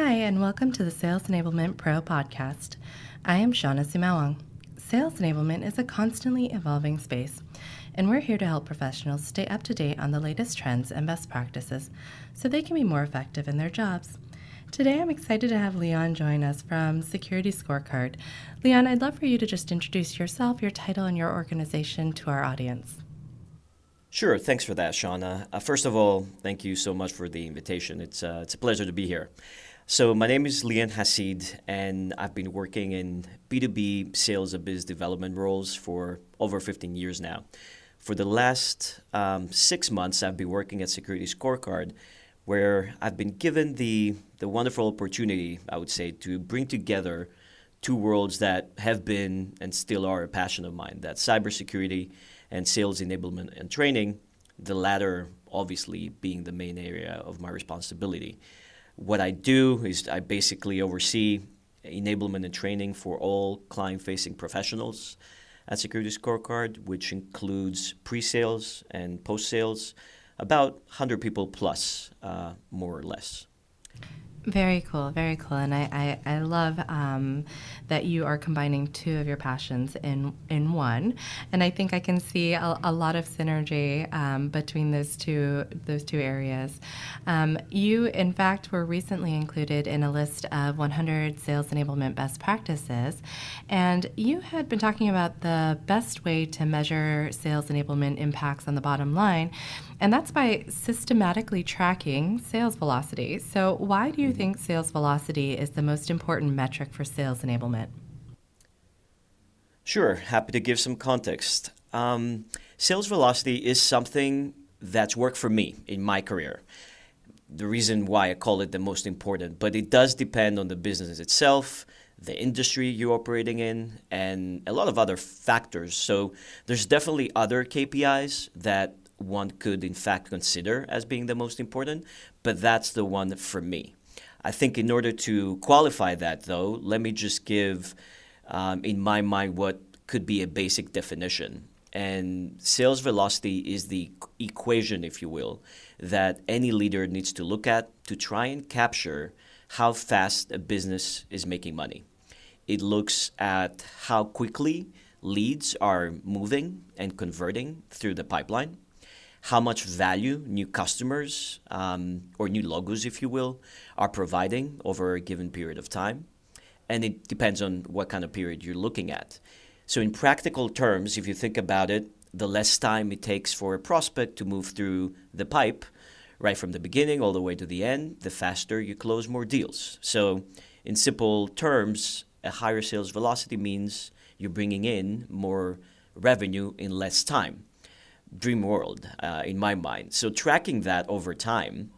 Hi, and welcome to the Sales Enablement Pro podcast. I am Shauna Sumawang. Sales enablement is a constantly evolving space, and we're here to help professionals stay up to date on the latest trends and best practices so they can be more effective in their jobs. Today, I'm excited to have Leon join us from Security Scorecard. Leon, I'd love for you to just introduce yourself, your title, and your organization to our audience. Sure. Thanks for that, Shauna. Uh, first of all, thank you so much for the invitation. It's, uh, it's a pleasure to be here. So, my name is Leon Hasid, and I've been working in B2B sales and business development roles for over 15 years now. For the last um, six months, I've been working at Security Scorecard, where I've been given the, the wonderful opportunity, I would say, to bring together two worlds that have been and still are a passion of mine that's cybersecurity and sales enablement and training, the latter obviously being the main area of my responsibility. What I do is I basically oversee enablement and training for all client facing professionals at Security Scorecard, which includes pre sales and post sales, about 100 people plus, uh, more or less. Very cool, very cool, and I, I, I love um, that you are combining two of your passions in in one, and I think I can see a, a lot of synergy um, between those two those two areas. Um, you, in fact, were recently included in a list of 100 sales enablement best practices, and you had been talking about the best way to measure sales enablement impacts on the bottom line, and that's by systematically tracking sales velocity. So, why do you think sales velocity is the most important metric for sales enablement? Sure, happy to give some context. Um, sales velocity is something that's worked for me in my career. The reason why I call it the most important, but it does depend on the business itself, the industry you're operating in, and a lot of other factors. So there's definitely other KPIs that one could, in fact, consider as being the most important, but that's the one for me. I think in order to qualify that, though, let me just give, um, in my mind, what could be a basic definition. And sales velocity is the equation, if you will, that any leader needs to look at to try and capture how fast a business is making money. It looks at how quickly leads are moving and converting through the pipeline how much value new customers um, or new logos, if you will, are providing over a given period of time. And it depends on what kind of period you're looking at. So, in practical terms, if you think about it, the less time it takes for a prospect to move through the pipe, right from the beginning all the way to the end, the faster you close more deals. So, in simple terms, a higher sales velocity means you're bringing in more revenue in less time dream world uh, in my mind. So tracking that over time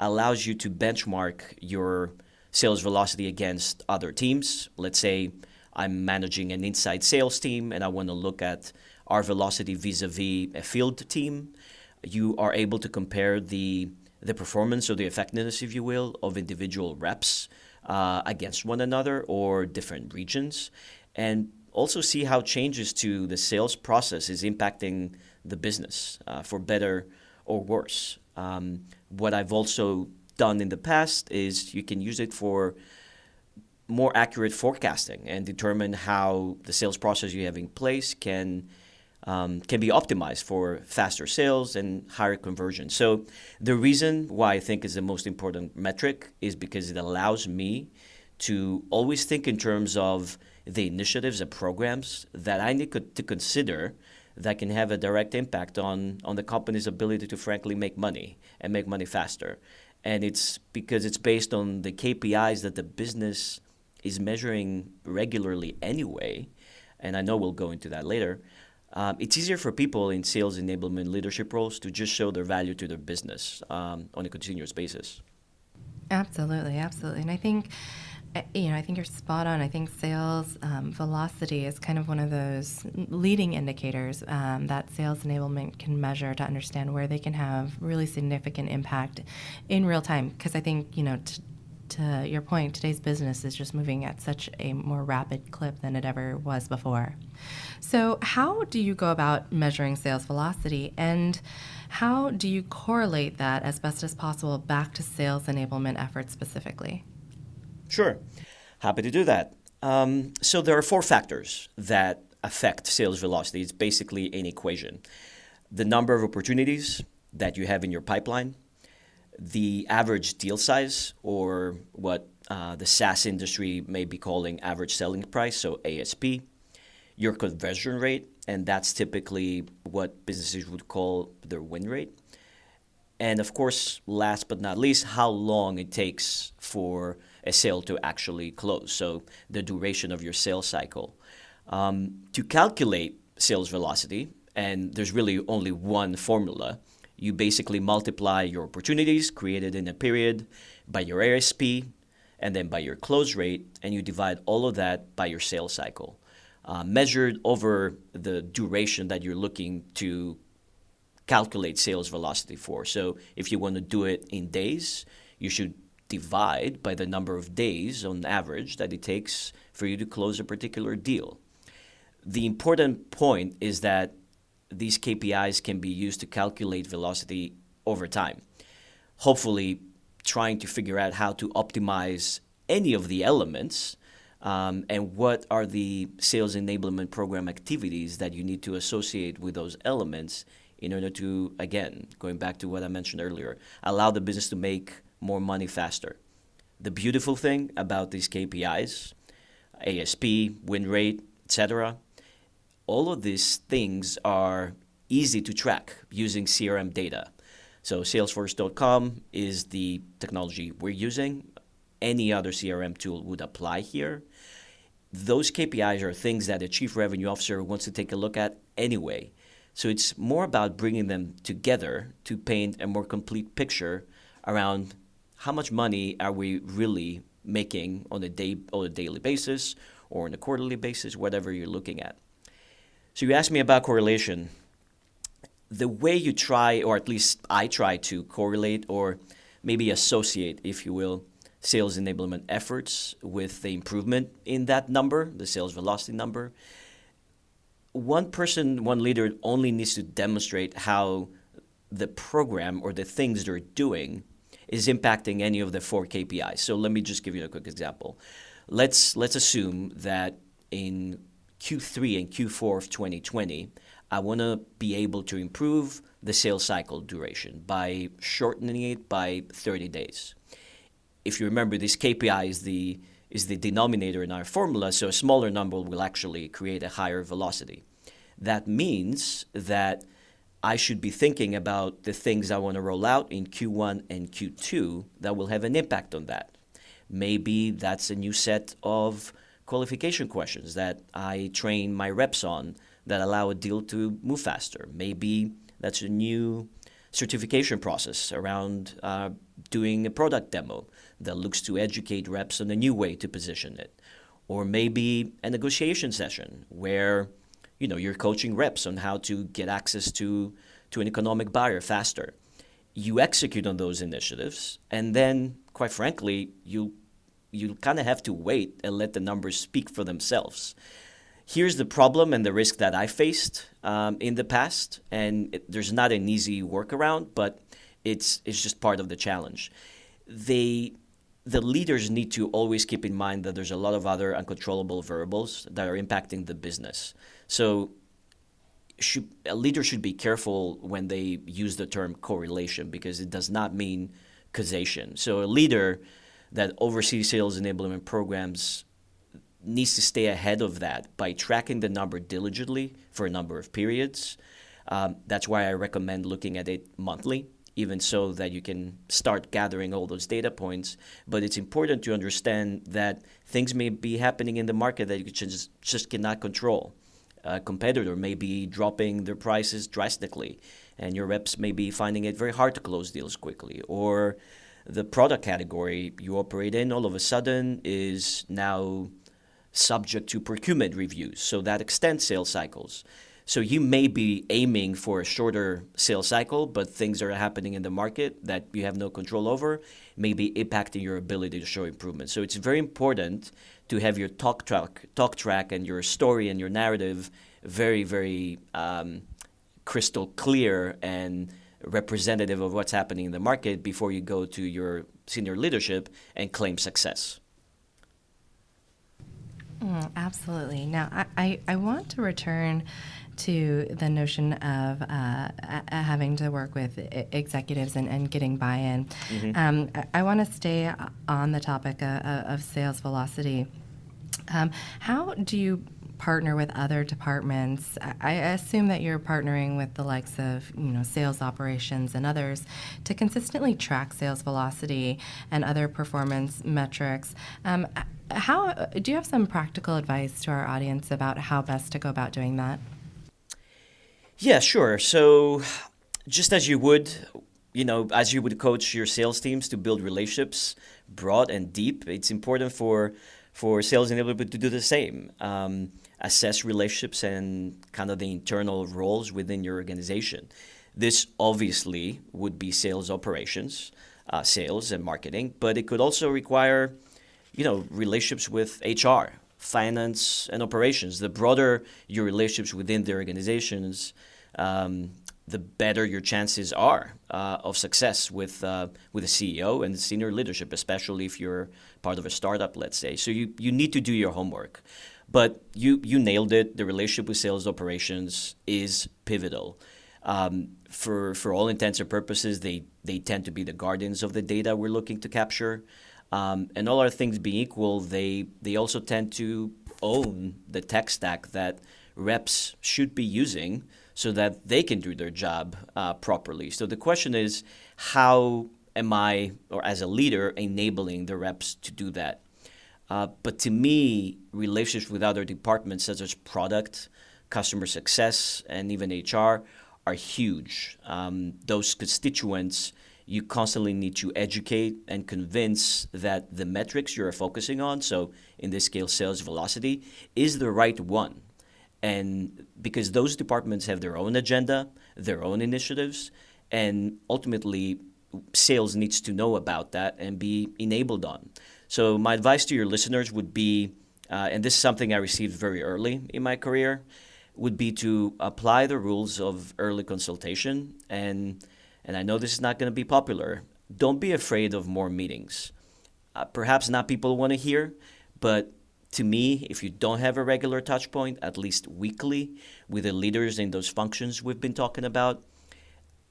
allows you to benchmark your sales velocity against other teams. Let's say I'm managing an inside sales team and I want to look at our velocity vis-a-vis a field team. You are able to compare the the performance or the effectiveness, if you will, of individual reps uh, against one another or different regions, and also see how changes to the sales process is impacting the business uh, for better or worse. Um, what I've also done in the past is you can use it for more accurate forecasting and determine how the sales process you have in place can um, can be optimized for faster sales and higher conversion. So the reason why I think is the most important metric is because it allows me to always think in terms of the initiatives and programs that I need to consider that can have a direct impact on, on the company's ability to frankly make money and make money faster. And it's because it's based on the KPIs that the business is measuring regularly anyway. And I know we'll go into that later. Um, it's easier for people in sales enablement leadership roles to just show their value to their business um, on a continuous basis. Absolutely, absolutely. And I think you know, I think you're spot on. I think sales um, velocity is kind of one of those leading indicators um, that sales enablement can measure to understand where they can have really significant impact in real time. Because I think, you know, t- to your point, today's business is just moving at such a more rapid clip than it ever was before. So, how do you go about measuring sales velocity, and how do you correlate that as best as possible back to sales enablement efforts specifically? Sure. Happy to do that. Um, so there are four factors that affect sales velocity. It's basically an equation. The number of opportunities that you have in your pipeline, the average deal size, or what uh, the SaaS industry may be calling average selling price, so ASP, your conversion rate, and that's typically what businesses would call their win rate. And of course, last but not least, how long it takes for a sale to actually close. So the duration of your sales cycle. Um, to calculate sales velocity, and there's really only one formula, you basically multiply your opportunities created in a period by your ASP and then by your close rate, and you divide all of that by your sales cycle, uh, measured over the duration that you're looking to calculate sales velocity for. So if you want to do it in days, you should divide by the number of days on average that it takes for you to close a particular deal. The important point is that these KPIs can be used to calculate velocity over time. Hopefully, trying to figure out how to optimize any of the elements um, and what are the sales enablement program activities that you need to associate with those elements in order to, again, going back to what I mentioned earlier, allow the business to make more money faster. The beautiful thing about these KPIs, ASP, win rate, etc., all of these things are easy to track using CRM data. So Salesforce.com is the technology we're using. Any other CRM tool would apply here. Those KPIs are things that a chief revenue officer wants to take a look at anyway. So it's more about bringing them together to paint a more complete picture around how much money are we really making on a day on a daily basis or on a quarterly basis, whatever you're looking at. So you asked me about correlation. The way you try, or at least I try to correlate or maybe associate, if you will, sales enablement efforts with the improvement in that number, the sales velocity number. One person, one leader only needs to demonstrate how the program or the things they're doing is impacting any of the four KPIs. So let me just give you a quick example. Let's let's assume that in Q3 and Q4 of 2020, I want to be able to improve the sales cycle duration by shortening it by 30 days. If you remember, this KPI is the is the denominator in our formula, so a smaller number will actually create a higher velocity. That means that I should be thinking about the things I want to roll out in Q1 and Q2 that will have an impact on that. Maybe that's a new set of qualification questions that I train my reps on that allow a deal to move faster. Maybe that's a new certification process around uh, doing a product demo that looks to educate reps on a new way to position it. Or maybe a negotiation session where you know you're coaching reps on how to get access to to an economic buyer faster. You execute on those initiatives, and then, quite frankly, you you kind of have to wait and let the numbers speak for themselves. Here's the problem and the risk that I faced um, in the past, and it, there's not an easy workaround, but it's it's just part of the challenge. They the leaders need to always keep in mind that there's a lot of other uncontrollable variables that are impacting the business. So should, a leader should be careful when they use the term correlation because it does not mean causation. So a leader that oversees sales enablement programs needs to stay ahead of that by tracking the number diligently for a number of periods. Um, that's why I recommend looking at it monthly, even so that you can start gathering all those data points. But it's important to understand that things may be happening in the market that you just, just cannot control a competitor may be dropping their prices drastically, and your reps may be finding it very hard to close deals quickly. Or the product category you operate in all of a sudden is now subject to procurement reviews, so that extends sales cycles. So you may be aiming for a shorter sales cycle, but things are happening in the market that you have no control over, may be impacting your ability to show improvement. So it's very important to have your talk track, talk track, and your story and your narrative very, very um, crystal clear and representative of what's happening in the market before you go to your senior leadership and claim success. Mm, absolutely. Now, I, I, I, want to return to the notion of uh, having to work with executives and, and getting buy in. Mm-hmm. Um, I, I want to stay on the topic of, of sales velocity. Um, how do you partner with other departments. I assume that you're partnering with the likes of you know sales operations and others to consistently track sales velocity and other performance metrics. Um, how do you have some practical advice to our audience about how best to go about doing that? Yeah, sure. So, just as you would you know, as you would coach your sales teams to build relationships broad and deep, it's important for for sales enablement to do the same. Um, assess relationships and kind of the internal roles within your organization. This obviously would be sales operations, uh, sales and marketing, but it could also require, you know, relationships with HR, finance, and operations. The broader your relationships within the organizations, um, the better your chances are uh, of success with uh, with the CEO and senior leadership, especially if you're part of a startup, let's say. So you, you need to do your homework. But you, you nailed it. The relationship with sales operations is pivotal. Um, for, for all intents and purposes, they, they tend to be the guardians of the data we're looking to capture. Um, and all other things being equal, they, they also tend to own the tech stack that reps should be using so that they can do their job uh, properly. So the question is, how am I, or as a leader, enabling the reps to do that? Uh, but to me, relationships with other departments such as product, customer success, and even HR are huge. Um, those constituents you constantly need to educate and convince that the metrics you're focusing on, so in this case, sales velocity, is the right one. And because those departments have their own agenda, their own initiatives, and ultimately, sales needs to know about that and be enabled on. So my advice to your listeners would be, uh, and this is something I received very early in my career, would be to apply the rules of early consultation. And and I know this is not going to be popular. Don't be afraid of more meetings. Uh, perhaps not people want to hear, but to me, if you don't have a regular touch point, at least weekly, with the leaders in those functions we've been talking about,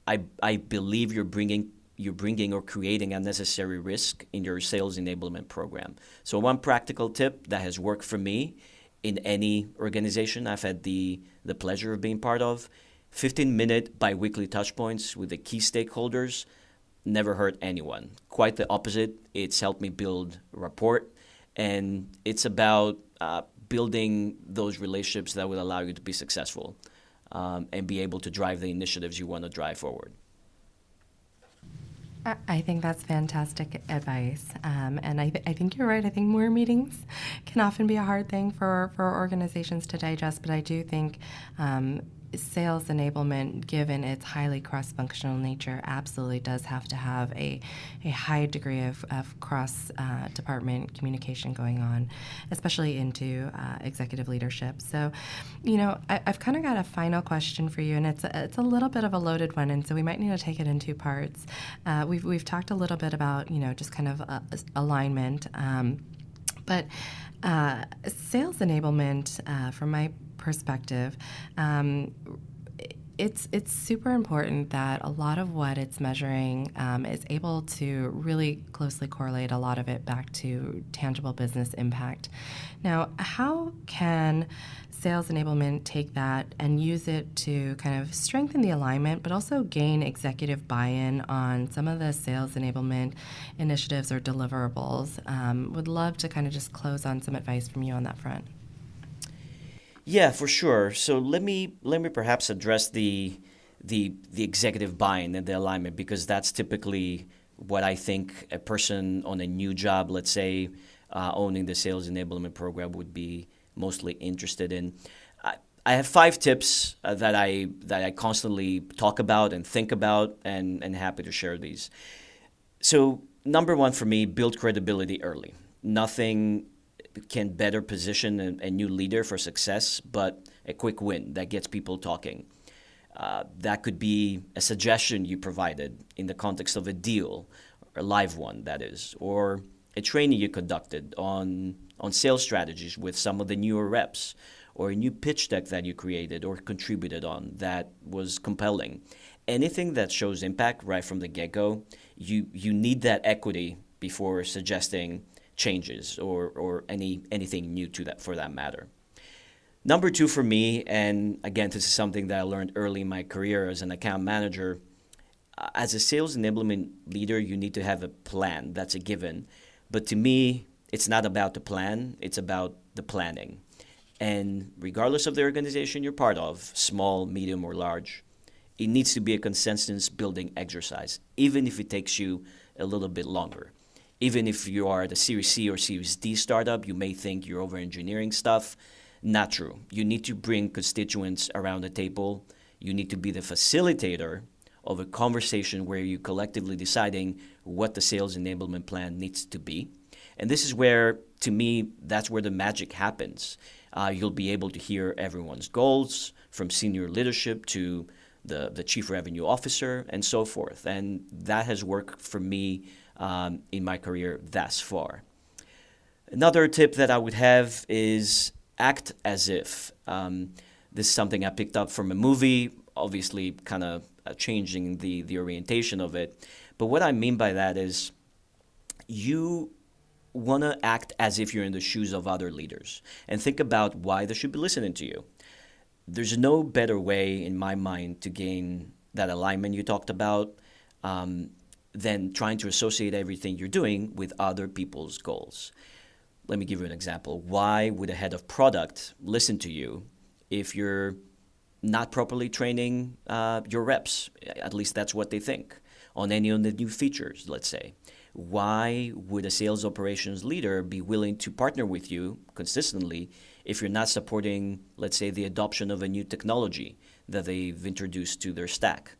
I, I believe you're bringing you're bringing or creating unnecessary risk in your sales enablement program. So, one practical tip that has worked for me in any organization I've had the, the pleasure of being part of 15 minute bi weekly touch points with the key stakeholders never hurt anyone. Quite the opposite. It's helped me build rapport, and it's about uh, building those relationships that will allow you to be successful um, and be able to drive the initiatives you want to drive forward. I think that's fantastic advice. Um, and I, th- I think you're right. I think more meetings can often be a hard thing for, for organizations to digest, but I do think um, sales enablement, given its highly cross functional nature, absolutely does have to have a, a high degree of, of cross uh, department communication going on, especially into uh, executive leadership. So, you know, I, have kind of got a final question for you, and it's a, it's a little bit of a loaded one, and so we might need to take it in two parts. Uh, we've, we've talked a little bit about, you know, just kind of uh, alignment. Um, but uh, sales enablement, uh, from my perspective, um, it's it's super important that a lot of what it's measuring um, is able to really closely correlate a lot of it back to tangible business impact. Now, how can sales enablement take that and use it to kind of strengthen the alignment, but also gain executive buy-in on some of the sales enablement initiatives or deliverables? Um, would love to kind of just close on some advice from you on that front. Yeah, for sure. So let me let me perhaps address the the the executive buy-in and the alignment because that's typically what I think a person on a new job, let's say, uh, owning the sales enablement program, would be mostly interested in. I, I have five tips uh, that I that I constantly talk about and think about, and and happy to share these. So number one for me, build credibility early. Nothing can better position a, a, new leader for success, but a quick win that gets people talking. Uh, that could be a suggestion you provided in the context of a deal, a live one, that is, or a training you conducted on, on sales strategies with some of the newer reps, or a new pitch deck that you created or contributed on that was compelling. Anything that shows impact right from the get go, you, you need that equity before suggesting changes or, or any, anything new to that for that matter. Number two for me, and again, this is something that I learned early in my career as an account manager. Uh, as a sales enablement leader, you need to have a plan. That's a given. But to me, it's not about the plan, it's about the planning. And regardless of the organization you're part of, small, medium, or large, it needs to be a consensus building exercise, even if it takes you a little bit longer. Even if you are a Series C or Series D startup, you may think you're over engineering stuff not true. You need to bring constituents around the table. You need to be the facilitator of a conversation where you're collectively deciding what the sales enablement plan needs to be. And this is where, to me, that's where the magic happens. Uh, you'll be able to hear everyone's goals from senior leadership to the, the chief revenue officer and so forth. And that has worked for me um, in my career thus far. Another tip that I would have is act as if. Um, this is something I picked up from a movie, obviously, kind of uh, changing the, the orientation of it. But what I mean by that is you want to act as if you're in the shoes of other leaders and think about why they should be listening to you. There's no better way, in my mind, to gain that alignment you talked about um, than trying to associate everything you're doing with other people's goals. Let me give you an example. Why would a head of product listen to you if you're not properly training uh, your reps? At least that's what they think on any of the new features, let's say. Why would a sales operations leader be willing to partner with you consistently if you're not supporting, let's say, the adoption of a new technology that they've introduced to their stack?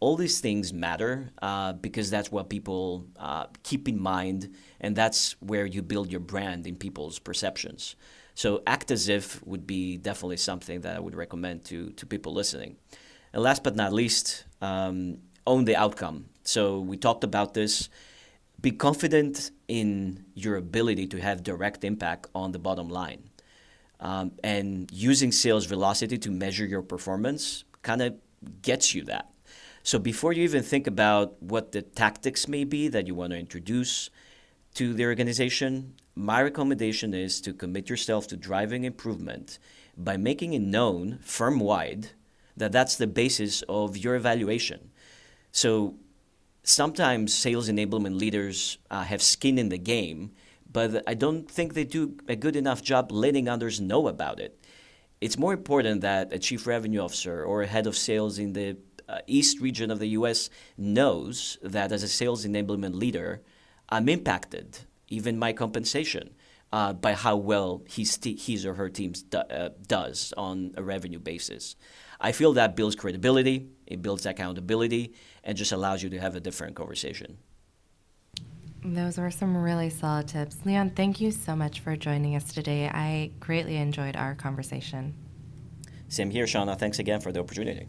All these things matter uh, because that's what people uh, keep in mind, and that's where you build your brand in people's perceptions. So, act as if would be definitely something that I would recommend to, to people listening. And last but not least, um, own the outcome. So, we talked about this. Be confident in your ability to have direct impact on the bottom line. Um, and using sales velocity to measure your performance kind of gets you that. So before you even think about what the tactics may be that you want to introduce to the organization, my recommendation is to commit yourself to driving improvement by making it known firm wide that that's the basis of your evaluation. So sometimes sales enablement leaders uh, have skin in the game, but I don't think they do a good enough job letting others know about it. It's more important that a chief revenue officer or a head of sales in the uh, east region of the US knows that as a sales enablement leader, I'm impacted, even my compensation, uh, by how well his, t- his or her team do- uh, does on a revenue basis. I feel that builds credibility, it builds accountability, and just allows you to have a different conversation. Those were some really solid tips. Leon, thank you so much for joining us today. I greatly enjoyed our conversation. Same here, Shauna. Thanks again for the opportunity.